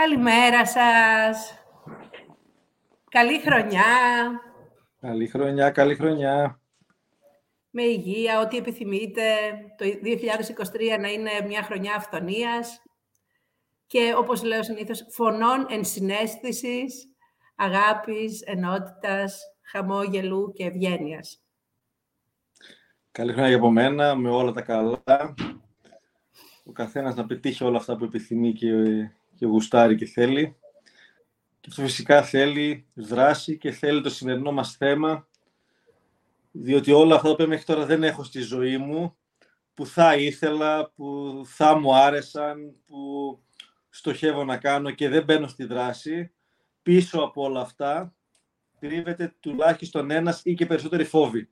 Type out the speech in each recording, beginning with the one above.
Καλημέρα σας. Καλή χρονιά. Καλή χρονιά, καλή χρονιά. Με υγεία, ό,τι επιθυμείτε. Το 2023 να είναι μια χρονιά αυθονίας. Και όπως λέω συνήθως, φωνών ενσυναίσθησης, αγάπης, ενότητας, χαμόγελου και ευγένειας. Καλή χρονιά από μένα, με όλα τα καλά. Ο καθένας να πετύχει όλα αυτά που επιθυμεί και και γουστάρει και θέλει. Και αυτό φυσικά θέλει δράση και θέλει το σημερινό μας θέμα, διότι όλα αυτά που μέχρι τώρα δεν έχω στη ζωή μου, που θα ήθελα, που θα μου άρεσαν, που στοχεύω να κάνω και δεν μπαίνω στη δράση, πίσω από όλα αυτά κρύβεται τουλάχιστον ένας ή και περισσότεροι φόβοι.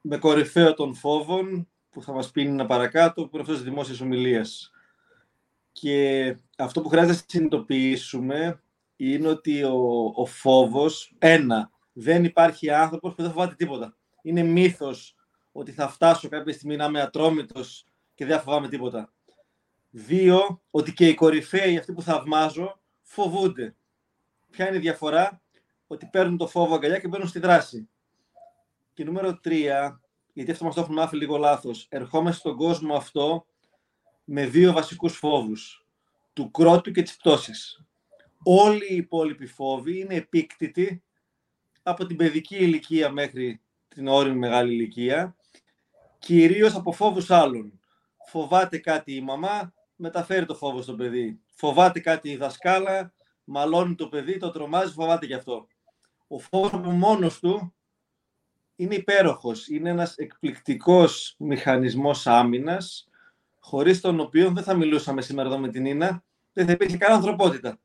Με κορυφαίο των φόβων, που θα μας πει ένα παρακάτω, που είναι αυτός της δημόσιας ομιλίας. Και αυτό που χρειάζεται να συνειδητοποιήσουμε είναι ότι ο, ο φόβος, ένα, δεν υπάρχει άνθρωπος που δεν φοβάται τίποτα. Είναι μύθος ότι θα φτάσω κάποια στιγμή να είμαι ατρόμητος και δεν φοβάμαι τίποτα. Δύο, ότι και οι κορυφαίοι, αυτοί που θαυμάζω, φοβούνται. Ποια είναι η διαφορά; Ότι παίρνουν το φόβο αγκαλιά και μπαίνουν στη δράση. Και νούμερο τρία, γιατί αυτό μας το έχουν μάθει λίγο λάθος, ερχόμαστε στον κόσμο αυτό με δύο βασικούς φόβους, του κρότου και της πτώσης. Όλοι οι υπόλοιποι φόβοι είναι επίκτητοι από την παιδική ηλικία μέχρι την όριμη μεγάλη ηλικία, κυρίως από φόβους άλλων. Φοβάται κάτι η μαμά, μεταφέρει το φόβο στο παιδί. Φοβάται κάτι η δασκάλα, μαλώνει το παιδί, το τρομάζει, φοβάται γι' αυτό. Ο φόβος από μόνος του είναι υπέροχος. Είναι ένας εκπληκτικός μηχανισμός άμυνας χωρίς τον οποίο δεν θα μιλούσαμε σήμερα εδώ με την Ίνα, δεν θα υπήρχε καν ανθρωπότητα.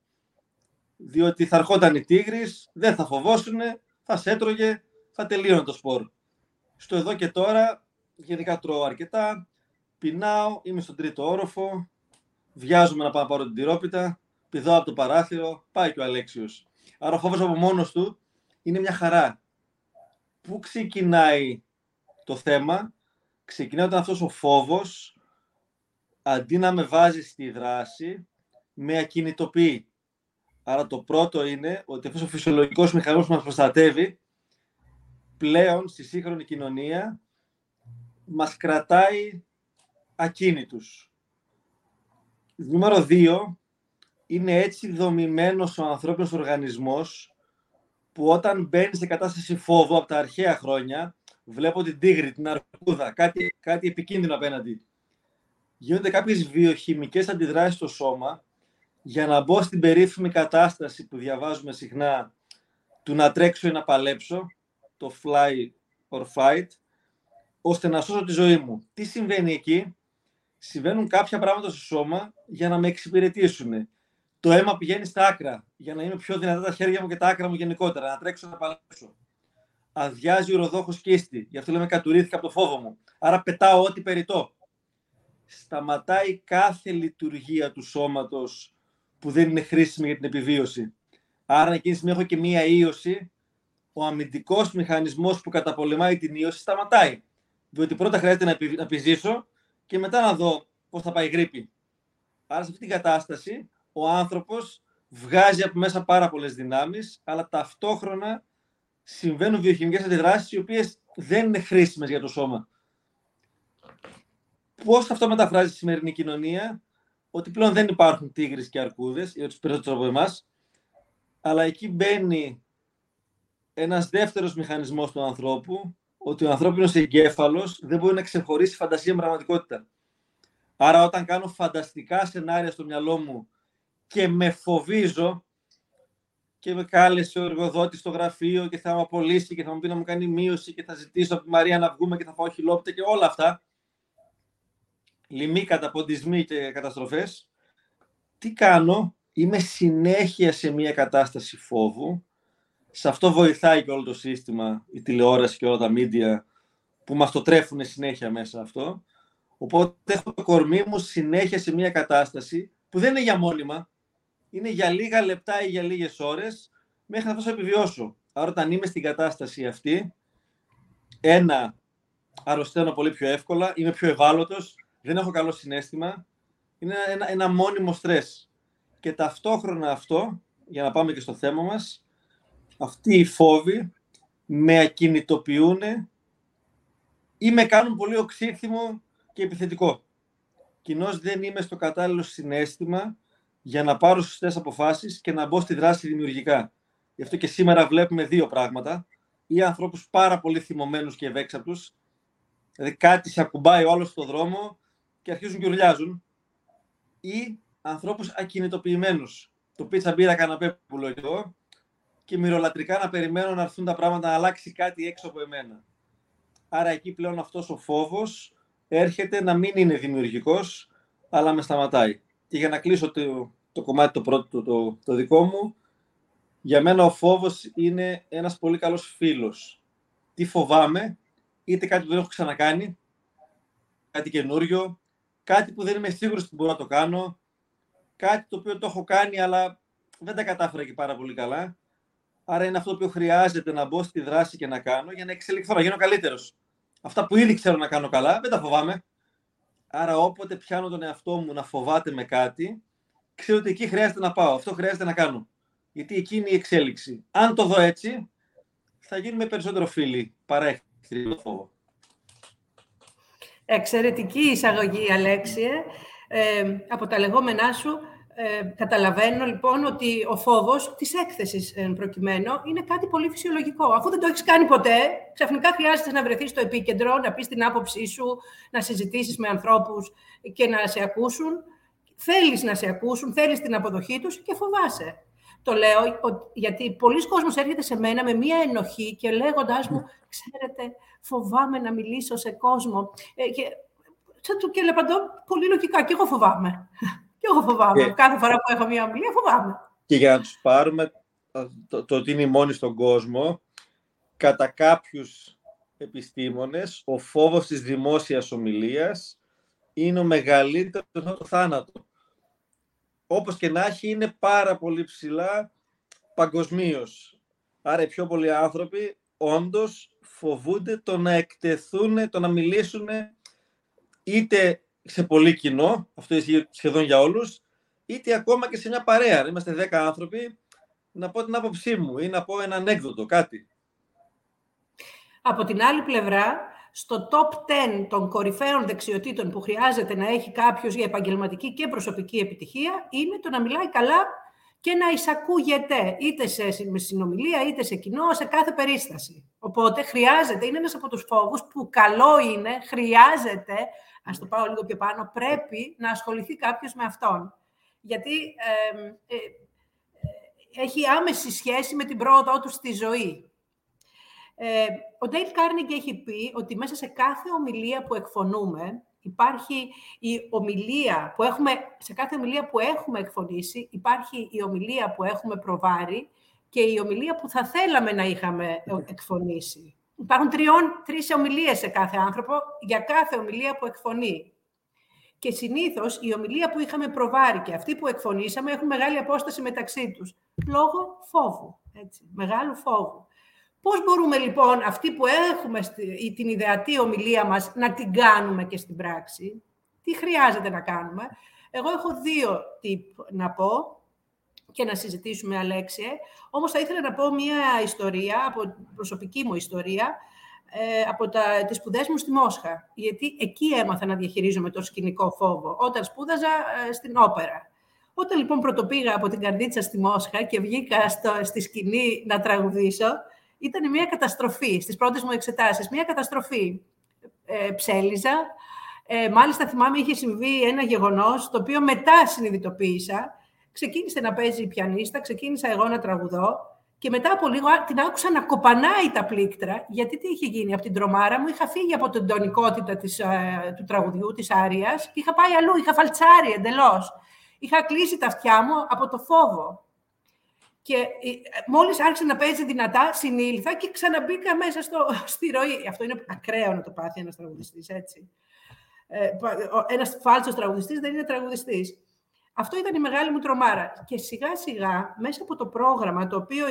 Διότι θα ερχόταν οι τίγρης, δεν θα φοβόσουν, θα σε έτρωγε, θα τελείωνε το σπορ. Στο εδώ και τώρα, γενικά τρώω αρκετά, πεινάω, είμαι στον τρίτο όροφο, βιάζομαι να πάω να πάρω την τυρόπιτα, πηδάω από το παράθυρο, πάει και ο Αλέξιος. Άρα ο φόβος από μόνος του είναι μια χαρά. Πού ξεκινάει το θέμα, ξεκινάει όταν αυτός ο φόβος αντί να με βάζει στη δράση, με ακινητοποιεί. Άρα το πρώτο είναι ότι αυτός ο φυσιολογικός μηχανισμός που μας προστατεύει, πλέον στη σύγχρονη κοινωνία, μας κρατάει ακίνητους. Νούμερο δύο, είναι έτσι δομημένος ο ανθρώπινος οργανισμός, που όταν μπαίνει σε κατάσταση φόβου από τα αρχαία χρόνια, βλέπω την τίγρη, την αρκούδα, κάτι, κάτι επικίνδυνο απέναντι γίνονται κάποιες βιοχημικές αντιδράσεις στο σώμα για να μπω στην περίφημη κατάσταση που διαβάζουμε συχνά του να τρέξω ή να παλέψω, το fly or fight, ώστε να σώσω τη ζωή μου. Τι συμβαίνει εκεί; Συμβαίνουν κάποια πράγματα στο σώμα για να με εξυπηρετήσουν. Το αίμα πηγαίνει στα άκρα, για να είμαι πιο δυνατά τα χέρια μου και τα άκρα μου γενικότερα, να τρέξω να παλέψω. Αδειάζει ο ροδόχος κίστη, γι' αυτό λέμε κατουρήθηκα από το φόβο μου. Άρα πετάω ό,τι περιττώ σταματάει κάθε λειτουργία του σώματος που δεν είναι χρήσιμη για την επιβίωση. Άρα εκείνη τη στιγμή έχω και μία ίωση, ο αμυντικός μηχανισμός που καταπολεμάει την ίωση σταματάει. Διότι πρώτα χρειάζεται να, επι, επιζήσω και μετά να δω πώς θα πάει η γρήπη. Άρα σε αυτή την κατάσταση ο άνθρωπος βγάζει από μέσα πάρα πολλές δυνάμεις, αλλά ταυτόχρονα συμβαίνουν βιοχημικές αντιδράσεις οι οποίες δεν είναι χρήσιμες για το σώμα. Πώς αυτό μεταφράζει στη σημερινή κοινωνία, ότι πλέον δεν υπάρχουν τίγρες και αρκούδες, για τους περισσότερους από εμάς, αλλά εκεί μπαίνει ένας δεύτερος μηχανισμός του ανθρώπου, ότι ο ανθρώπινος εγκέφαλος δεν μπορεί να ξεχωρίσει φαντασία με πραγματικότητα. Άρα όταν κάνω φανταστικά σενάρια στο μυαλό μου και με φοβίζω και με κάλεσε ο εργοδότης στο γραφείο και θα με απολύσει και θα μου πει να μου κάνει μείωση και θα ζητήσω από τη Μαρία να βγούμε και θα φάω χιλόπιτα και όλα αυτά λοιμοί, καταποντισμοί και καταστροφές, τι κάνω, είμαι συνέχεια σε μια κατάσταση φόβου, σε αυτό βοηθάει και όλο το σύστημα, η τηλεόραση και όλα τα μίντια που μας το τρέφουν συνέχεια μέσα αυτό. Οπότε έχω το κορμί μου συνέχεια σε μια κατάσταση που δεν είναι για μόνιμα, είναι για λίγα λεπτά ή για λίγες ώρες μέχρι να αυτό επιβιώσω. Άρα όταν είμαι στην κατάσταση αυτή, ένα, αρρωσταίνω πολύ πιο εύκολα, είμαι πιο ευάλωτος, δεν έχω καλό συνέστημα, είναι ένα, ένα μόνιμο στρες. και ταυτόχρονα αυτό, για να πάμε και στο θέμα μας, αυτοί οι φόβοι με ακινητοποιούν ή με κάνουν πολύ οξύθυμο και επιθετικό. Κοινώς δεν είμαι στο κατάλληλο συνέστημα για να πάρω σωστές αποφάσεις και να μπω στη δράση δημιουργικά. Γι' αυτό και σήμερα βλέπουμε δύο πράγματα. Ή ανθρώπους πάρα πολύ θυμωμένους και ευέξαπτους, δηλαδή κάτι σε ακουμπάει ο άλλος στον δρόμο και αρχίζουν και ουρλιάζουν, ή ανθρώπους ακινητοποιημένους. Το πίτσα μπύρα καναπέ που λέω εγώ και μυρολατρικά να περιμένω να έρθουν τα πράγματα να αλλάξει κάτι έξω από εμένα. Άρα εκεί πλέον αυτός ο φόβος έρχεται να μην είναι δημιουργικός, αλλά με σταματάει. Και για να κλείσω το, το κομμάτι το πρώτο, το, το δικό μου, για μένα ο φόβος είναι ένας πολύ καλός φίλος. Τι φοβάμαι, είτε κάτι που δεν έχω ξανακάνει, κάτι καινούριο, κάτι που δεν είμαι σίγουρος ότι μπορώ να το κάνω, κάτι το οποίο το έχω κάνει αλλά δεν τα κατάφερα και πάρα πολύ καλά. Άρα είναι αυτό που χρειάζεται να μπω στη δράση και να κάνω για να εξελιχθώ, να γίνω καλύτερος. Αυτά που ήδη ξέρω να κάνω καλά, δεν τα φοβάμαι. Άρα όποτε πιάνω τον εαυτό μου να φοβάται με κάτι, ξέρω ότι εκεί χρειάζεται να πάω. Αυτό χρειάζεται να κάνω. Γιατί εκεί είναι η εξέλιξη. Αν το δω έτσι, θα γίνουμε περισσότερο φίλοι παρά εχθροί το φόβο. Εξαιρετική εισαγωγή, Αλέξιε. Ε, από τα λεγόμενά σου, ε, καταλαβαίνω λοιπόν ότι ο φόβος της έκθεσης εν προκειμένου είναι κάτι πολύ φυσιολογικό. Αφού δεν το έχεις κάνει ποτέ, ξαφνικά χρειάζεται να βρεθείς στο επίκεντρο, να πεις την άποψή σου, να συζητήσεις με ανθρώπους και να σε ακούσουν. Θέλεις να σε ακούσουν, θέλεις την αποδοχή τους και φοβάσαι. Το λέω γιατί πολλοί κόσμος έρχεται σε μένα με μία ενοχή και λέγοντάς μου, ξέρετε, φοβάμαι να μιλήσω σε κόσμο. Ε, και, και απαντώ πολύ λογικά, και εγώ φοβάμαι. Και εγώ φοβάμαι. Κάθε φορά που έχω μία ομιλία, φοβάμαι. Και για να τους πάρουμε το, το ότι είναι οι μόνοι στον κόσμο, κατά κάποιους επιστήμονες, ο φόβος της δημόσιας ομιλίας είναι ο μεγαλύτερος από το θάνατο. Όπως και να έχει, είναι πάρα πολύ ψηλά παγκοσμίως. Άρα οι πιο πολλοί άνθρωποι όντως φοβούνται το να εκτεθούν, το να μιλήσουν είτε σε πολύ κοινό, αυτό ισχύει σχεδόν για όλους, είτε ακόμα και σε μια παρέα. Είμαστε δέκα άνθρωποι, να πω την άποψή μου ή να πω ένα ανέκδοτο, κάτι. Από την άλλη πλευρά, στο top 10 των κορυφαίων δεξιοτήτων που χρειάζεται να έχει κάποιος για επαγγελματική και προσωπική επιτυχία, είναι το να μιλάει καλά και να εισακούγεται είτε σε συνομιλία, είτε σε κοινό, σε κάθε περίσταση. Οπότε χρειάζεται, είναι ένας από τους φόβους που καλό είναι, χρειάζεται ας το πάω λίγο πιο πάνω, πρέπει να ασχοληθεί κάποιος με αυτόν. Γιατί ε, ε, έχει άμεση σχέση με την πρόοδό του στη ζωή. Ε, ο Ντέιλ Κάρνιγκ έχει πει ότι μέσα σε κάθε ομιλία που εκφωνούμε, υπάρχει η ομιλία που έχουμε, σε κάθε ομιλία που έχουμε εκφωνήσει, υπάρχει η ομιλία που έχουμε προβάρει και η ομιλία που θα θέλαμε να είχαμε εκφωνήσει. Υπάρχουν τριών, τρεις ομιλίες σε κάθε άνθρωπο για κάθε ομιλία που εκφωνεί. Και συνήθως η ομιλία που είχαμε προβάρει και αυτή που εκφωνήσαμε έχουν μεγάλη απόσταση μεταξύ τους, λόγω φόβου, έτσι, μεγάλου φόβου. Πώς μπορούμε λοιπόν αυτή που έχουμε την ιδεατή ομιλία μας να την κάνουμε και στην πράξη, τι χρειάζεται να κάνουμε; Εγώ έχω δύο tip να πω και να συζητήσουμε, Αλέξιε. Όμως θα ήθελα να πω μία ιστορία, από προσωπική μου ιστορία, ε, από τα, τις σπουδές μου στη Μόσχα. Γιατί εκεί έμαθα να διαχειρίζομαι το σκηνικό φόβο, όταν σπούδαζα ε, στην όπερα. Όταν λοιπόν πρωτοπήγα από την Καρδίτσα στη Μόσχα και βγήκα στο, στη σκηνή να τραγουδήσω, ήταν μια καταστροφή στις πρώτες μου εξετάσεις. Μια καταστροφή. Ε, ψέλιζα. Ε, μάλιστα θυμάμαι είχε συμβεί ένα γεγονός, το οποίο μετά συνειδητοποίησα ξεκίνησε να παίζει η πιανίστα, ξεκίνησα εγώ να τραγουδώ και μετά από λίγο την άκουσα να κοπανάει τα πλήκτρα, γιατί τι είχε γίνει από την τρομάρα μου, είχα φύγει από την τονικότητα της, ε, του τραγουδιού, της άριας και είχα πάει αλλού, είχα φαλτσάρει εντελώς. Είχα κλείσει τα αυτιά μου από το φόβο. Και ε, μόλις άρχισε να παίζει δυνατά, συνήλθα και ξαναμπήκα μέσα στο, στη ροή. Αυτό είναι ακραίο να το πάθει ένας τραγουδιστής, έτσι. Ε, ένας φάλτσος τραγουδιστής δεν είναι τραγουδιστής. Αυτό ήταν η μεγάλη μου τρομάρα. Και σιγά σιγά, μέσα από το πρόγραμμα, το οποίο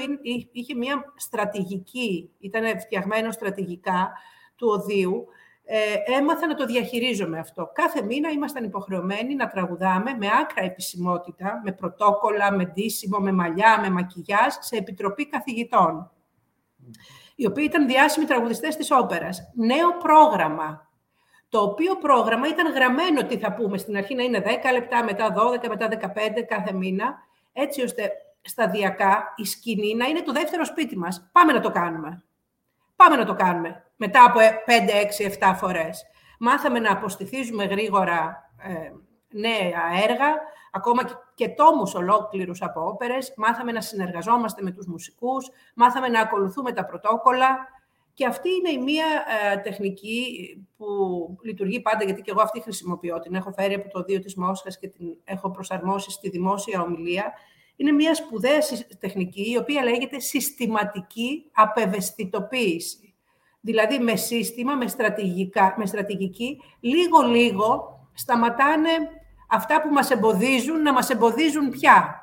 είχε μια στρατηγική, ήταν φτιαγμένο στρατηγικά του οδείου, ε, έμαθα να το διαχειρίζομαι αυτό. Κάθε μήνα ήμασταν υποχρεωμένοι να τραγουδάμε με άκρα επισημότητα, με πρωτόκολλα, με ντύσιμο, με μαλλιά, με μακιγιάζ, σε επιτροπή καθηγητών, οι οποίοι ήταν διάσημοι τραγουδιστές της όπερας. Νέο πρόγραμμα, το οποίο πρόγραμμα ήταν γραμμένο τι θα πούμε στην αρχή να είναι 10 λεπτά, μετά 12, μετά 15 κάθε μήνα, έτσι ώστε σταδιακά η σκηνή να είναι το δεύτερο σπίτι μας. Πάμε να το κάνουμε. Πάμε να το κάνουμε μετά από 5, 6, 7 φορές. Μάθαμε να αποστηθίζουμε γρήγορα ε, νέα έργα, ακόμα και, και τόμους ολόκληρους από όπερες. Μάθαμε να συνεργαζόμαστε με τους μουσικούς, μάθαμε να ακολουθούμε τα πρωτόκολλα. Και αυτή είναι η μία ε, τεχνική που λειτουργεί πάντα, γιατί και εγώ αυτή χρησιμοποιώ. Την έχω φέρει από το δύο της Μόσχας και την έχω προσαρμόσει στη δημόσια ομιλία. Είναι μια σπουδαία τεχνική, η οποία λέγεται συστηματική απευαισθητοποίηση δηλαδή με σύστημα, με, στρατηγικά, με στρατηγική, λίγο-λίγο σταματάνε αυτά που μας εμποδίζουν να μας εμποδίζουν πια.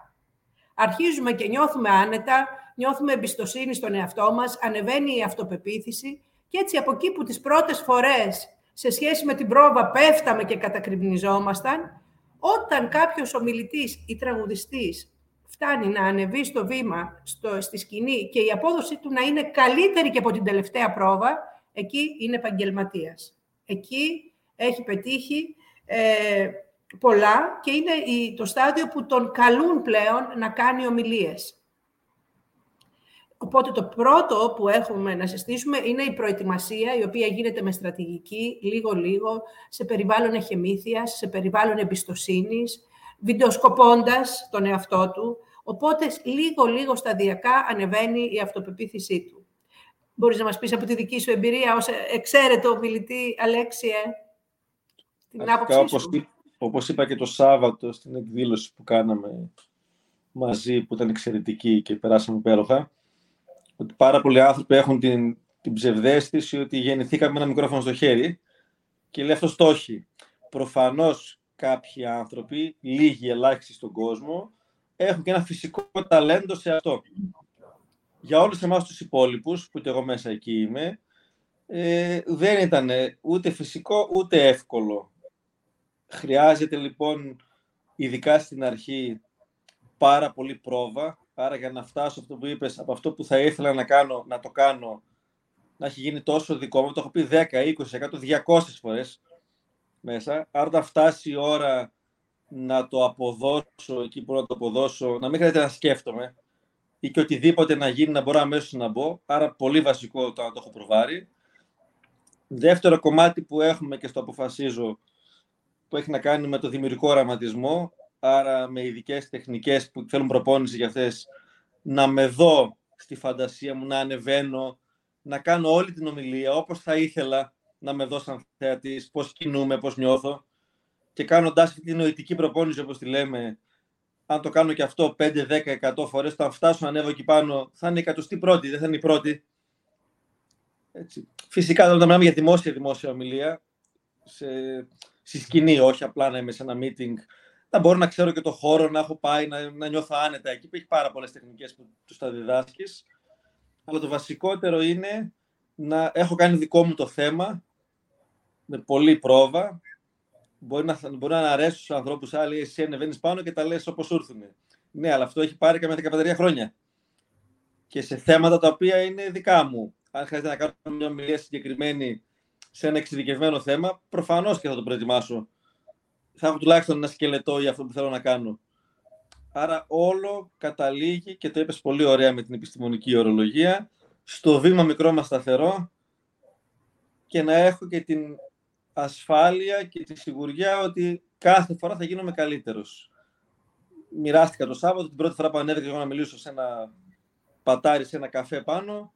Αρχίζουμε και νιώθουμε άνετα, νιώθουμε εμπιστοσύνη στον εαυτό μας, ανεβαίνει η αυτοπεποίθηση και έτσι από εκεί που τις πρώτες φορές σε σχέση με την πρόβα πέφταμε και κατακριμνιζόμασταν, όταν κάποιος ομιλητής ή τραγουδιστής φτάνει να ανεβεί στο βήμα, στο, στη σκηνή και η απόδοση του να είναι καλύτερη και από την τελευταία πρόβα, εκεί είναι επαγγελματίας. Εκεί έχει πετύχει ε, πολλά και είναι το στάδιο που τον καλούν πλέον να κάνει ομιλίες. Οπότε το πρώτο που έχουμε να συστήσουμε είναι η προετοιμασία, η οποία γίνεται με στρατηγική, λίγο-λίγο, σε περιβάλλον εχεμήθειας, σε περιβάλλον εμπιστοσύνης, βιντεοσκοπώντας τον εαυτό του. Οπότε, λίγο-λίγο σταδιακά ανεβαίνει η αυτοπεποίθησή του. Μπορείς να μας πεις από τη δική σου εμπειρία ως εξαίρετο μιλητή, Αλέξιε, την Αρχικά, άποψή όπως, σου. Όπως είπα και το Σάββατο στην εκδήλωση που κάναμε μαζί, που ήταν εξαιρετική και περάσαμε υπέροχα, ότι πάρα πολλοί άνθρωποι έχουν την, την ψευδέστηση ότι γεννηθήκαμε με ένα μικρόφωνο στο χέρι και λέει αυτός το όχι. Προφανώς κάποιοι άνθρωποι, λίγοι ελάχιστοι στον κόσμο, έχουν και ένα φυσικό ταλέντο σε αυτό. Για όλους εμάς τους υπόλοιπους, που και εγώ μέσα εκεί είμαι, ε, δεν ήταν ούτε φυσικό ούτε εύκολο. Χρειάζεται λοιπόν, ειδικά στην αρχή, πάρα πολύ πρόβα. Άρα για να φτάσω αυτό που είπες, από αυτό που θα ήθελα να κάνω, να το κάνω, να έχει γίνει τόσο δικό μου, το έχω πει 10, 20, 100, 200 φορές μέσα. Άρα όταν φτάσει η ώρα να το αποδώσω εκεί που να το αποδώσω, να μην χρειάζεται να σκέφτομαι ή και οτιδήποτε να γίνει να μπορώ αμέσως να μπω. Άρα πολύ βασικό το να το έχω προβάρει. Δεύτερο κομμάτι που έχουμε και στο αποφασίζω που έχει να κάνει με το δημιουργικό οραματισμό, άρα με ειδικές τεχνικές που θέλουν προπόνηση για αυτές, να με δω στη φαντασία μου, να ανεβαίνω, να κάνω όλη την ομιλία όπως θα ήθελα να με δω σαν θεατής, πώς κινούμε, πώς νιώθω και κάνοντα αυτή την νοητική προπόνηση, όπως τη λέμε, αν το κάνω και αυτό 5, 10, 100 φορές, όταν φτάσω να ανέβω εκεί πάνω, θα είναι η εκατοστή πρώτη, δεν θα είναι η πρώτη. Έτσι. Φυσικά, όταν μιλάμε για δημόσια δημόσια ομιλία, σε, στη σκηνή, όχι απλά να είμαι σε ένα meeting, να μπορώ να ξέρω και το χώρο, να έχω πάει, να, να νιώθω άνετα εκεί. Έχει πάρα πολλές τεχνικές που τους τα διδάσκεις. Αλλά το βασικότερο είναι να έχω κάνει δικό μου το θέμα με πολλή πρόβα μπορεί να, μπορεί να αρέσει στους ανθρώπους άλλοι, εσύ ανεβαίνεις πάνω και τα λες όπως ήρθουν. Ναι, αλλά αυτό έχει πάρει και με 15 χρόνια. Και σε θέματα τα οποία είναι δικά μου. Αν χρειάζεται να κάνω μια ομιλία συγκεκριμένη σε ένα εξειδικευμένο θέμα, προφανώς και θα το προετοιμάσω. Θα έχω τουλάχιστον ένα σκελετό για αυτό που θέλω να κάνω. Άρα όλο καταλήγει, και το είπες πολύ ωραία με την επιστημονική ορολογία, στο βήμα μικρό μας σταθερό και να έχω και την ασφάλεια και τη σιγουριά ότι κάθε φορά θα γίνομαι καλύτερος. Μοιράστηκα το Σάββατο, την πρώτη φορά που ανέβηκα εγώ να μιλήσω σε ένα πατάρι, σε ένα καφέ πάνω,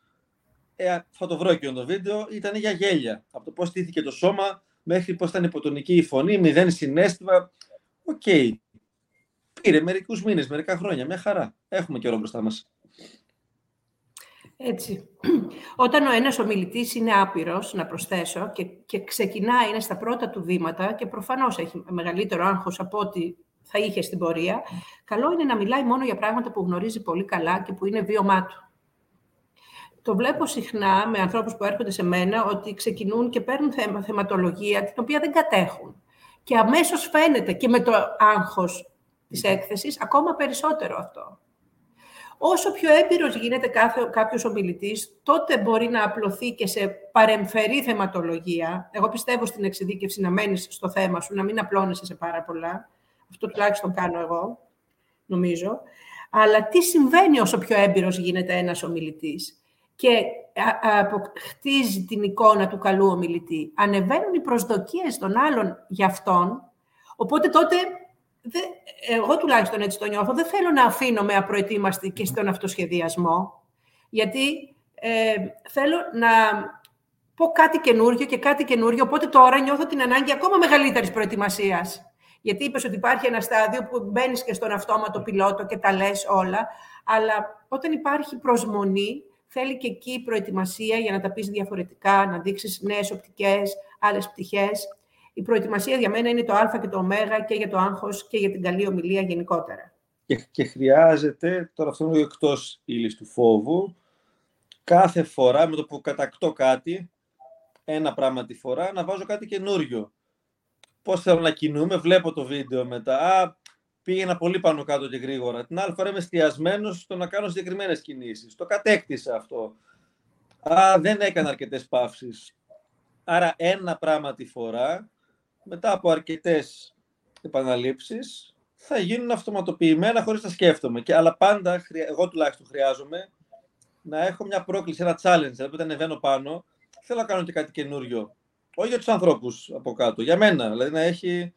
ε, θα το βρω και το βίντεο, ήταν για γέλια. Από το πώς στήθηκε το σώμα, μέχρι πώς ήταν υποτονική η φωνή, μηδέν συναίσθημα. OK. Okay. Πήρε μερικούς μήνες, μερικά χρόνια, μια χαρά. Έχουμε καιρό μπροστά μας. Έτσι. Όταν ο ένας ομιλητής είναι άπειρος, να προσθέσω, και, και ξεκινάει, είναι στα πρώτα του βήματα και προφανώς έχει μεγαλύτερο άγχος από ό,τι θα είχε στην πορεία, καλό είναι να μιλάει μόνο για πράγματα που γνωρίζει πολύ καλά και που είναι βίωμά του. το βλέπω συχνά με ανθρώπους που έρχονται σε μένα ότι ξεκινούν και παίρνουν θέμα, θεματολογία την οποία δεν κατέχουν. Και αμέσως φαίνεται και με το άγχος της έκθεσης ακόμα περισσότερο αυτό. Όσο πιο έμπειρος γίνεται κάθε, κάποιος ομιλητής, τότε μπορεί να απλωθεί και σε παρεμφερή θεματολογία. Εγώ πιστεύω στην εξειδίκευση να μένεις στο θέμα σου, να μην απλώνεσαι σε πάρα πολλά. Αυτό τουλάχιστον κάνω εγώ, νομίζω. Αλλά τι συμβαίνει όσο πιο έμπειρος γίνεται ένας ομιλητής και αποκτήσει την εικόνα του καλού ομιλητή. Ανεβαίνουν οι προσδοκίες των άλλων για αυτόν, οπότε τότε Δε, εγώ τουλάχιστον έτσι το νιώθω, δεν θέλω να αφήνω με απροετοίμαστη και στον αυτοσχεδιασμό, γιατί ε, θέλω να πω κάτι καινούριο και κάτι καινούριο, οπότε τώρα νιώθω την ανάγκη ακόμα μεγαλύτερης προετοιμασίας. Γιατί είπες ότι υπάρχει ένα στάδιο που μπαίνεις και στον αυτόματο πιλότο και τα λες όλα, αλλά όταν υπάρχει προσμονή, θέλει και εκεί προετοιμασία για να τα πεις διαφορετικά, να δείξεις νέες οπτικές, άλλες πτυχές η προετοιμασία για μένα είναι το α και το ω και για το άγχος και για την καλή ομιλία γενικότερα. Και, και χρειάζεται, τώρα αυτό είναι εκτός ύλης του φόβου, κάθε φορά με το που κατακτώ κάτι, ένα πράγμα τη φορά, να βάζω κάτι καινούριο. Πώς θέλω να κινούμε, βλέπω το βίντεο μετά. Α, πήγαινα πολύ πάνω κάτω και γρήγορα. Την άλλη φορά είμαι εστιασμένος στο να κάνω συγκεκριμένες κινήσεις. Το κατέκτησα αυτό. Α, δεν έκανα αρκετές παύσεις. Άρα ένα πράγμα τη φορά μετά από αρκετές επαναλήψεις, θα γίνουν αυτοματοποιημένα χωρίς να σκέφτομαι. Και, αλλά πάντα, εγώ τουλάχιστον χρειάζομαι, να έχω μια πρόκληση, ένα challenge. Δηλαδή, όταν ανεβαίνω πάνω, θέλω να κάνω και κάτι καινούριο. Όχι για τους ανθρώπους από κάτω, για μένα. Δηλαδή, να έχει...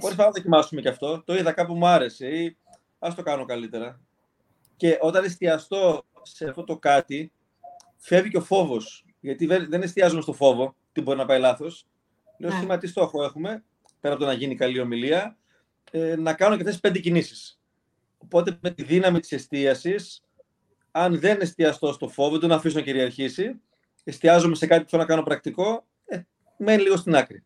Μπορείς να δοκιμάσουμε και αυτό. Το είδα κάπου μου άρεσε ή ας το κάνω καλύτερα. Και όταν εστιαστώ σε αυτό το κάτι, φεύγει και ο φόβος. Γιατί δεν εστιάζουμε στο φόβο, τι μπορεί να πάει λάθος. Λέω ναι. σχήμα τι στόχο έχουμε, πέρα από το να γίνει καλή ομιλία, ε, να κάνω και αυτές τι πέντε κινήσεις. Οπότε με τη δύναμη της εστίασης, αν δεν εστιαστώ στο φόβο, δεν αφήσω να κυριαρχήσει, εστιάζομαι σε κάτι που θέλω να κάνω πρακτικό, ε, μένει λίγο στην άκρη.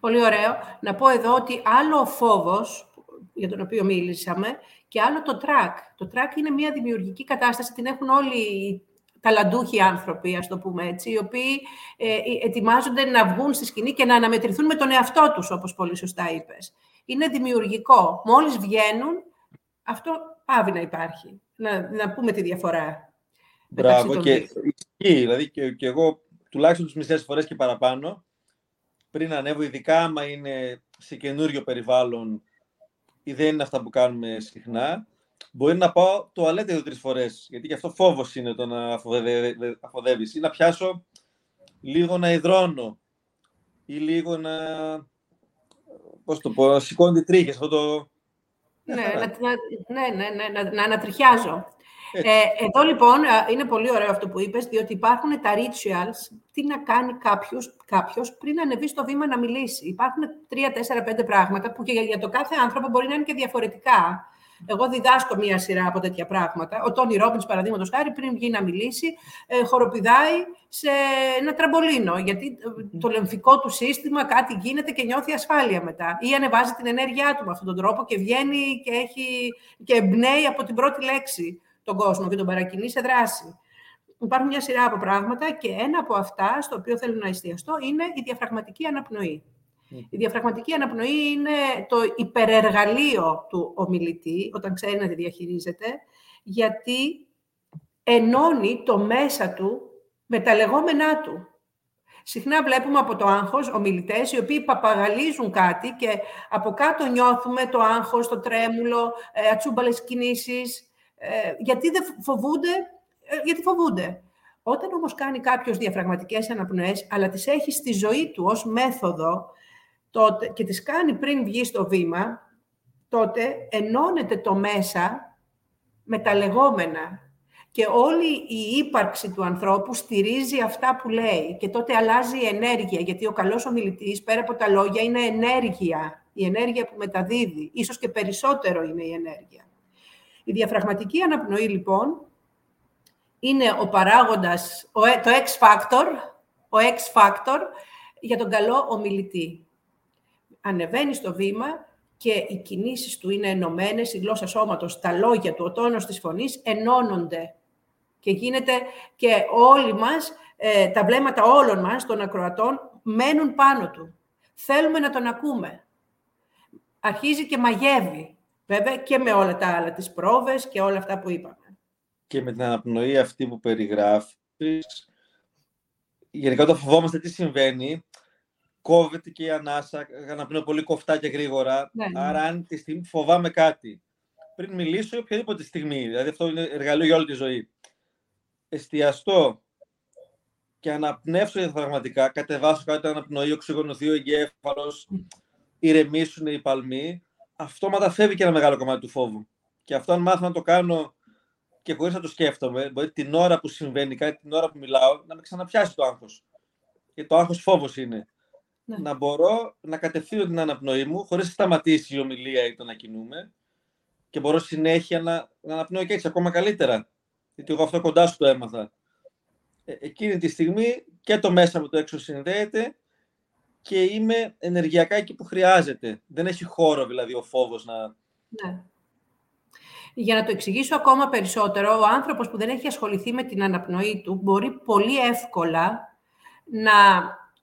Πολύ ωραίο. Να πω εδώ ότι άλλο ο φόβος, για τον οποίο μίλησαμε, και άλλο το track. Το track είναι μια δημιουργική κατάσταση, την έχουν όλοι ταλαντούχοι άνθρωποι, ας το πούμε έτσι, οι οποίοι ε, ε, ετοιμάζονται να βγουν στη σκηνή και να αναμετρηθούν με τον εαυτό τους, όπως πολύ σωστά είπες. Είναι δημιουργικό. Μόλις βγαίνουν, αυτό πάβει να υπάρχει. Να, να πούμε τη διαφορά. Μπράβο. Και ισχύει. Δηλαδή και, και εγώ τουλάχιστον τις μισές φορές και παραπάνω, πριν ανέβω, ειδικά άμα είναι σε καινούριο περιβάλλον ή δεν είναι αυτά που κάνουμε συχνά, Μπορεί να πάω το αλέτε τρει φορές. Γιατί και αυτό φόβος είναι το να αφοδεύεις. Ή να πιάσω λίγο να υδρώνω. Ή λίγο να. Πώς το πω, να σηκώνει τρίχες. Αυτό το. Ναι, να, ναι, ναι, ναι, να, να ανατριχιάζω. Ε, εδώ λοιπόν είναι πολύ ωραίο αυτό που είπες, διότι υπάρχουν τα rituals, τι να κάνει κάποιος, κάποιος πριν ανεβεί στο βήμα να μιλήσει. Υπάρχουν τρία, τέσσερα, πέντε πράγματα που και για το κάθε άνθρωπο μπορεί να είναι και διαφορετικά. Εγώ διδάσκω μία σειρά από τέτοια πράγματα. Ο Τόνι Ρόμπινς, παραδείγματος χάρη, πριν βγει να μιλήσει, ε, χοροπηδάει σε ένα τραμπολίνο. Γιατί ε, το λεμφικό του σύστημα κάτι γίνεται και νιώθει ασφάλεια μετά. Ή ανεβάζει την ενέργειά του με αυτόν τον τρόπο και βγαίνει και, έχει, και εμπνέει από την πρώτη λέξη τον κόσμο και τον παρακινεί σε δράση. Υπάρχουν μια σειρά από πράγματα και ένα από αυτά, στο οποίο θέλω να εστιαστώ, είναι η διαφραγματική αναπνοή. Η διαφραγματική αναπνοή είναι το υπερεργαλείο του ομιλητή, όταν ξέρει να τη διαχειρίζεται, γιατί ενώνει το μέσα του με τα λεγόμενά του. Συχνά βλέπουμε από το άγχος ομιλητές οι οποίοι παπαγαλίζουν κάτι και από κάτω νιώθουμε το άγχος, το τρέμουλο, ε, ατσούμπαλες κινήσεις, ε, γιατί δεν φοβούνται, ε, γιατί φοβούνται. Όταν όμως κάνει κάποιος διαφραγματικές αναπνοές, αλλά τις έχει στη ζωή του ως μέθοδο, τότε, και τις κάνει πριν βγει στο βήμα, τότε ενώνεται το μέσα με τα λεγόμενα. Και όλη η ύπαρξη του ανθρώπου στηρίζει αυτά που λέει. Και τότε αλλάζει η ενέργεια, γιατί ο καλός ομιλητής, πέρα από τα λόγια, είναι ενέργεια. Η ενέργεια που μεταδίδει. Ίσως και περισσότερο είναι η ενέργεια. Η διαφραγματική αναπνοή, λοιπόν, είναι ο παράγοντας, το X-factor, ο X-factor για τον καλό ομιλητή ανεβαίνει στο βήμα και οι κινήσεις του είναι ενωμένες, η γλώσσα σώματος, τα λόγια του, ο τόνος της φωνής ενώνονται Και γίνεται και όλοι μας, ε, τα βλέμματα όλων μας, των ακροατών, μένουν πάνω του. Θέλουμε να τον ακούμε. Αρχίζει και μαγεύει, βέβαια, και με όλα τα άλλα, τις πρόβες και όλα αυτά που είπαμε. Και με την αναπνοή αυτή που περιγράφεις, γενικά όταν φοβόμαστε τι συμβαίνει, κόβεται και η ανάσα, αναπνέω πολύ κοφτά και γρήγορα. Ναι, ναι. Άρα, αν τη στιγμή φοβάμαι κάτι, πριν μιλήσω ή οποιαδήποτε στιγμή, δηλαδή αυτό είναι εργαλείο για όλη τη ζωή, εστιαστώ και αναπνεύσω διαθραγματικά, κατεβάσω κάτι αναπνοή, οξυγονωθεί ο εγκέφαλος, ηρεμήσουν οι παλμοί, αυτόματα φεύγει και ένα μεγάλο κομμάτι του φόβου. Και αυτό αν μάθω να το κάνω και χωρίς να το σκέφτομαι, μπορεί την ώρα που συμβαίνει κάτι, την ώρα που μιλάω, να με ξαναπιάσει το άγχος. Και το άγχος φόβος είναι. Ναι. Να μπορώ να κατευθύνω την αναπνοή μου χωρίς να σταματήσει η ομιλία ή το να κινούμε και μπορώ συνέχεια να, να αναπνέω και έτσι ακόμα καλύτερα. Γιατί εγώ αυτό κοντά σου το έμαθα. Ε, εκείνη τη στιγμή και το μέσα με το έξω συνδέεται και είμαι ενεργειακά εκεί που χρειάζεται. Δεν έχει χώρο δηλαδή ο φόβος να... Ναι. Για να το εξηγήσω ακόμα περισσότερο, ο άνθρωπος που δεν έχει ασχοληθεί με την αναπνοή του μπορεί πολύ εύκολα να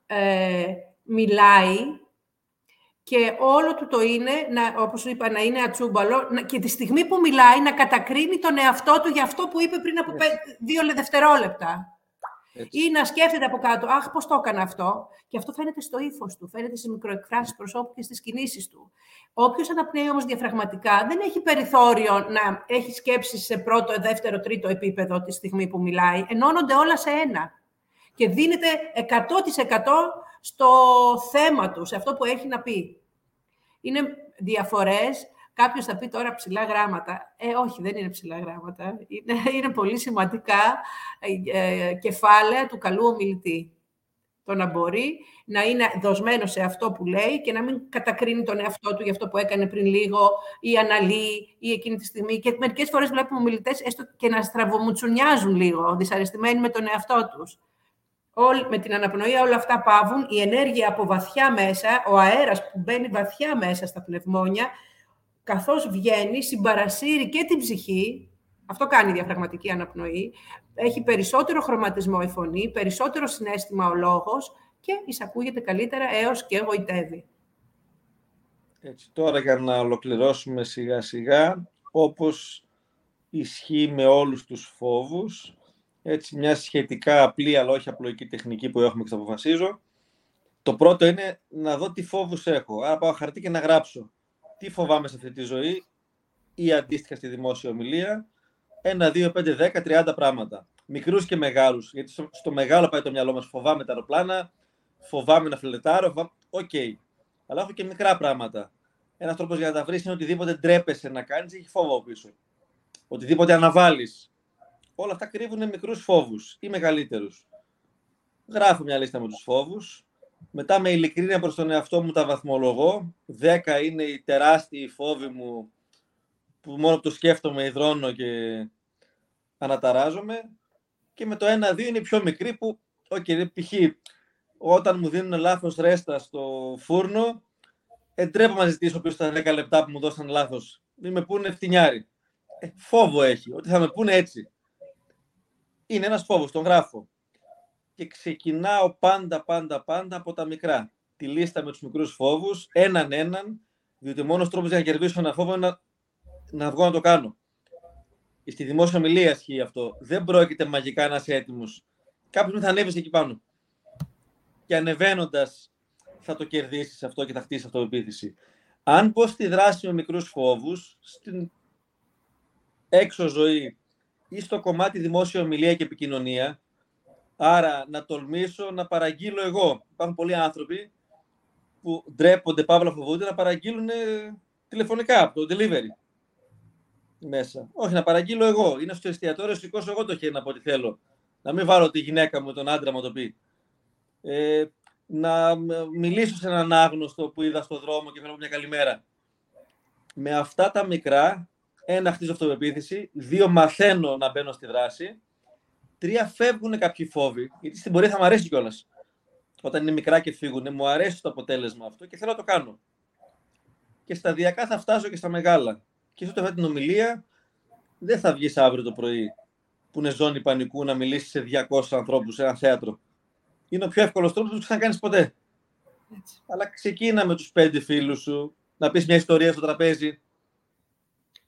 ε, μιλάει και όλο του το είναι, να, όπως είπα, να είναι ατσούμπαλο και τη στιγμή που μιλάει να κατακρίνει τον εαυτό του για αυτό που είπε πριν από δύο δευτερόλεπτα. Ή να σκέφτεται από κάτω, Αχ, πώς το έκανα αυτό. Και αυτό φαίνεται στο ύφος του, φαίνεται σε μικροεκφράσεις προσώπου και στις κινήσεις του. Όποιος αναπνέει όμως διαφραγματικά δεν έχει περιθώριο να έχει σκέψεις σε πρώτο, δεύτερο, τρίτο επίπεδο τη στιγμή που μιλάει. Ενώνονται όλα σε ένα. Και δίνεται 100% στο θέμα τους, σε αυτό που έχει να πει. Είναι διαφορές Κάποιος θα πει τώρα ψηλά γράμματα. Ε, όχι, δεν είναι ψηλά γράμματα. Είναι, είναι πολύ σημαντικά ε, κεφάλαια του καλού ομιλητή. Το να μπορεί να είναι δοσμένο σε αυτό που λέει και να μην κατακρίνει τον εαυτό του για αυτό που έκανε πριν λίγο ή αναλύει ή εκείνη τη στιγμή. Και μερικές φορές βλέπουμε ομιλητές έστω και να στραβομουτσουνιάζουν λίγο, δυσαρεστημένοι με τον εαυτό τους. Με την αναπνοή όλα αυτά πάβουν, η ενέργεια από βαθιά μέσα, ο αέρας που μπαίνει βαθιά μέσα στα πνευμόνια, καθώς βγαίνει, συμπαρασύρει και την ψυχή, αυτό κάνει η διαφραγματική αναπνοή, έχει περισσότερο χρωματισμό η φωνή, περισσότερο συνέστημα ο λόγος και εισακούγεται καλύτερα έως και εγωιτεύει. Έτσι, τώρα για να ολοκληρώσουμε σιγά σιγά, όπως ισχύει με όλους τους φόβους, έτσι μια σχετικά απλή αλλά όχι απλοϊκή τεχνική που έχουμε και θα αποφασίζω. Το πρώτο είναι να δω τι φόβους έχω. Άρα πάω χαρτί και να γράψω τι φοβάμαι σε αυτή τη ζωή ή αντίστοιχα στη δημόσια ομιλία. Ένα, δύο, πέντε, δέκα, τριάντα πράγματα. Μικρούς και μεγάλους. Γιατί στο, μεγάλο πάει το μυαλό μας. Φοβάμαι τα αεροπλάνα, φοβάμαι να φλερτάρω. OK. Okay. Αλλά έχω και μικρά πράγματα. Ένας τρόπος για να τα βρεις είναι οτιδήποτε ντρέπεσαι να κάνεις, έχει φόβο πίσω. Οτιδήποτε αναβάλεις. Όλα αυτά κρύβουν μικρούς φόβους ή μεγαλύτερους. Γράφω μια λίστα με τους φόβους. Μετά με ειλικρίνεια προς τον εαυτό μου τα βαθμολογώ. Δέκα είναι οι τεράστιοι φόβοι μου που μόνο που το σκέφτομαι υδρώνω και αναταράζομαι. Και με το ένα-δύο είναι πιο μικρή που, okay, π.χ. όταν μου δίνουν λάθος ρέστα στο φούρνο, εντρέπω να ζητήσω πίσω τα 10 λεπτά που μου δώσαν λάθος. Μην με πούνε φτηνιάρι. Ε, φόβο έχει, ότι θα με πούνε έτσι. Είναι ένας φόβος, τον γράφω και ξεκινάω πάντα, πάντα, πάντα από τα μικρά. Τη λίστα με τους μικρούς φόβους, έναν έναν, διότι ο μόνος τρόπος για να κερδίσω ένα φόβο είναι να, να βγω να το κάνω. Στη δημόσια ομιλία ισχύει αυτό. Δεν πρόκειται μαγικά να είσαι έτοιμος. Κάποιος θα ανέβεις εκεί πάνω. Και ανεβαίνοντας, θα το κερδίσεις αυτό και θα χτίσεις αυτοπεποίθηση. Αν πω στη δράση με μικρούς φόβους, στην έξω ζωή ή στο κομμάτι δημόσια ομιλία και επικοινωνία, Άρα να τολμήσω να παραγγείλω εγώ. Υπάρχουν πολλοί άνθρωποι που ντρέπονται, παύλα φοβούνται να παραγγείλουν τηλεφωνικά από το delivery μέσα. Όχι, να παραγγείλω εγώ. Είναι στο εστιατόριο, σηκώσω εγώ το χέρι να πω ό,τι θέλω. Να μην βάλω τη γυναίκα μου, τον άντρα μου το πει. Ε, να μιλήσω σε έναν άγνωστο που είδα στο δρόμο και θέλω μια καλημέρα. Με αυτά τα μικρά, ένα χτίζω αυτοπεποίθηση, δύο μαθαίνω να μπαίνω στη δράση Τρία, φεύγουν κάποιοι φόβοι, γιατί στην πορεία θα μου αρέσει κιόλας. Όταν είναι μικρά και φύγουν, μου αρέσει το αποτέλεσμα αυτό και θέλω να το κάνω. Και σταδιακά θα φτάσω και στα μεγάλα. Και σε αυτή την ομιλία δεν θα βγεις αύριο το πρωί που είναι ζώνη πανικού να μιλήσεις σε 200 ανθρώπους σε ένα θέατρο. Είναι ο πιο εύκολος τρόπος που θα κάνεις ποτέ. Έτσι. Αλλά ξεκίνα με τους πέντε φίλους σου, να πεις μια ιστορία στο τραπέζι.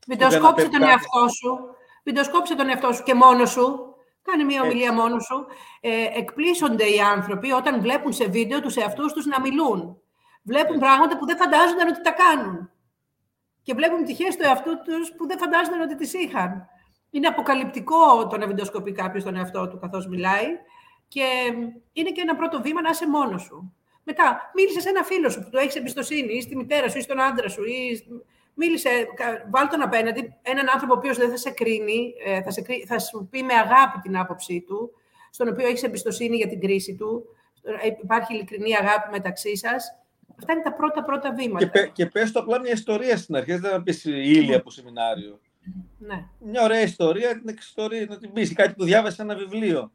Βιντεοσκόψε τον εαυτό σου. Βιντεοσκόψε τον εαυτό σου και μόνος σου. Κάνε μια ομιλία μόνος σου. Ε, εκπλήσονται οι άνθρωποι όταν βλέπουν σε βίντεο τους εαυτούς τους να μιλούν. Βλέπουν πράγματα που δεν φαντάζονταν ότι τα κάνουν. Και βλέπουν πτυχές του εαυτού τους που δεν φαντάζονταν ότι τις είχαν. Είναι αποκαλυπτικό το να βιντεοσκοπεί κάποιος τον εαυτό του καθώς μιλάει και είναι και ένα πρώτο βήμα να είσαι μόνος σου. Μετά, μίλησες σε ένα φίλο σου που του έχεις εμπιστοσύνη, ή στη μητέρα σου, ή στον άντρα σου, ή μίλησε, βάλ τον απέναντι, έναν άνθρωπο ο οποίος δεν θα σε κρίνει, ε, θα, σε, θα σου πει με αγάπη την άποψή του, στον οποίο έχεις εμπιστοσύνη για την κρίση του, ε, υπάρχει ειλικρινή αγάπη μεταξύ σας. Αυτά είναι τα πρώτα πρώτα βήματα. Και, πε, και πες το απλά μια ιστορία στην αρχή, δεν θα πεις ήλια από σεμινάριο. Ναι. Μια ωραία ιστορία, την ιστορία, να την πεις κάτι που διάβασε ένα βιβλίο.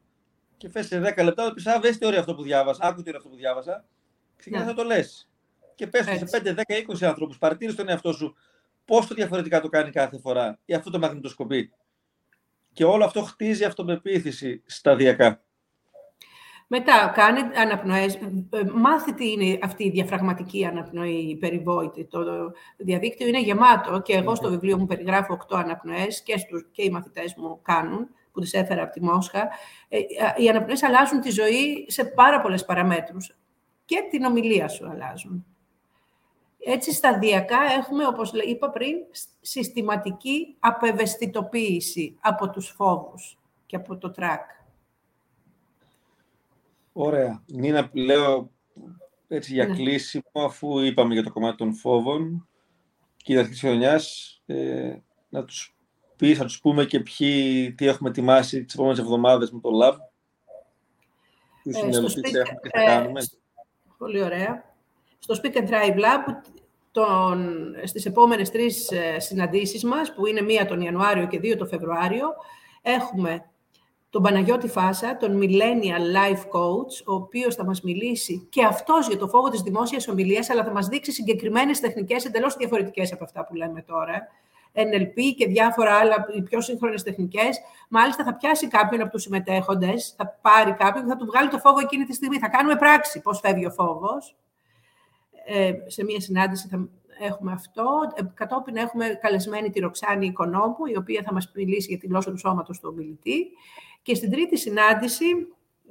Και φες σε 10 λεπτά, πεις, Α, τι ωραίο αυτό που διάβασα, άκου τι ωραίο αυτό που διάβασα. Ξεκινάς ναι. να το λες. Και πες σε 5, 10, 20 ανθρώπους, παρατήρησε τον εαυτό σου πόσο διαφορετικά το κάνει κάθε φορά ή αυτό το μαγνητοσκοπεί. Και όλο αυτό χτίζει αυτοπεποίθηση σταδιακά. Μετά, κάνει αναπνοές. Ε, μάθει τι είναι αυτή η διαφραγματική αναπνοή περιβόητη. Το διαδίκτυο είναι γεμάτο και εγώ στο βιβλίο μου περιγράφω 8 αναπνοές και, στους, και οι μαθητές μου κάνουν, που τις έφερα από τη Μόσχα. Ε, οι αναπνοές αλλάζουν τη ζωή σε πάρα πολλές παραμέτρους. Και την ομιλία σου αλλάζουν. Έτσι, σταδιακά έχουμε, όπως είπα πριν, συστηματική απευαισθητοποίηση από τους φόβους και από το τρακ. Ωραία. Νίνα, λέω έτσι για ναι. κλείσιμο, αφού είπαμε για το κομμάτι των φόβων και η αρχής της χρονιάς, ε, να τους πεις, να τους πούμε και ποιοι, τι έχουμε ετοιμάσει τις επόμενες εβδομάδες με το Lab. Τι ε, συνελοπίσεις έχουμε και θα ε, κάνουμε. Πολύ ωραία. Στο Speak and Drive Lab, τον, στις επόμενες τρεις ε, συναντήσεις μας, που είναι μία τον Ιανουάριο και δύο τον Φεβρουάριο, έχουμε τον Παναγιώτη Φάσα, τον Millennial Life Coach, ο οποίος θα μας μιλήσει και αυτός για το φόβο της δημόσιας ομιλίας, αλλά θα μας δείξει συγκεκριμένες τεχνικές εντελώς διαφορετικές από αυτά που λέμε τώρα. NLP και διάφορα άλλα, οι πιο σύγχρονες τεχνικές. Μάλιστα θα πιάσει κάποιον από τους συμμετέχοντες, θα πάρει κάποιον, θα του βγάλει το φόβο εκείνη τη στιγμή. Θα κάνουμε πράξη πώς φεύγει ο φόβος. Ε, σε μία συνάντηση θα έχουμε αυτό. Ε, κατόπιν έχουμε καλεσμένη τη Ροξάνη Οικονόμου, η οποία θα μας μιλήσει για τη γλώσσα του σώματος του ομιλητή. Και στην τρίτη συνάντηση,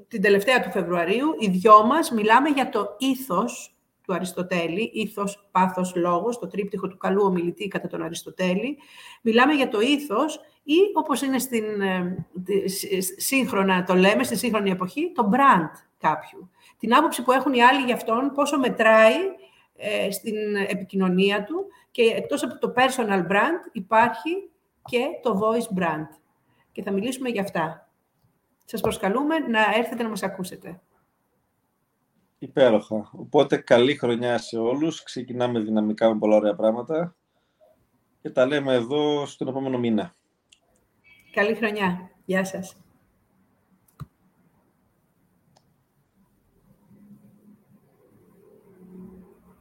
την τελευταία του Φεβρουαρίου, οι δυο μας μιλάμε για το ήθος του Αριστοτέλη, ήθος, πάθος, λόγος, το τρίπτυχο του καλού ομιλητή κατά τον Αριστοτέλη. Μιλάμε για το ήθος ή, όπως είναι στην, ε, σύγχρονα το λέμε, στη σύγχρονη εποχή, το brand κάποιου. Την άποψη που έχουν οι άλλοι για αυτόν, πόσο μετράει ε, στην επικοινωνία του και εκτός από το personal brand υπάρχει και το voice brand. Και θα μιλήσουμε για αυτά. Σας προσκαλούμε να έρθετε να μας ακούσετε. Υπέροχα. Οπότε καλή χρονιά σε όλους. Ξεκινάμε δυναμικά με πολλά ωραία πράγματα και τα λέμε εδώ στον επόμενο μήνα. Καλή χρονιά. Γεια σας.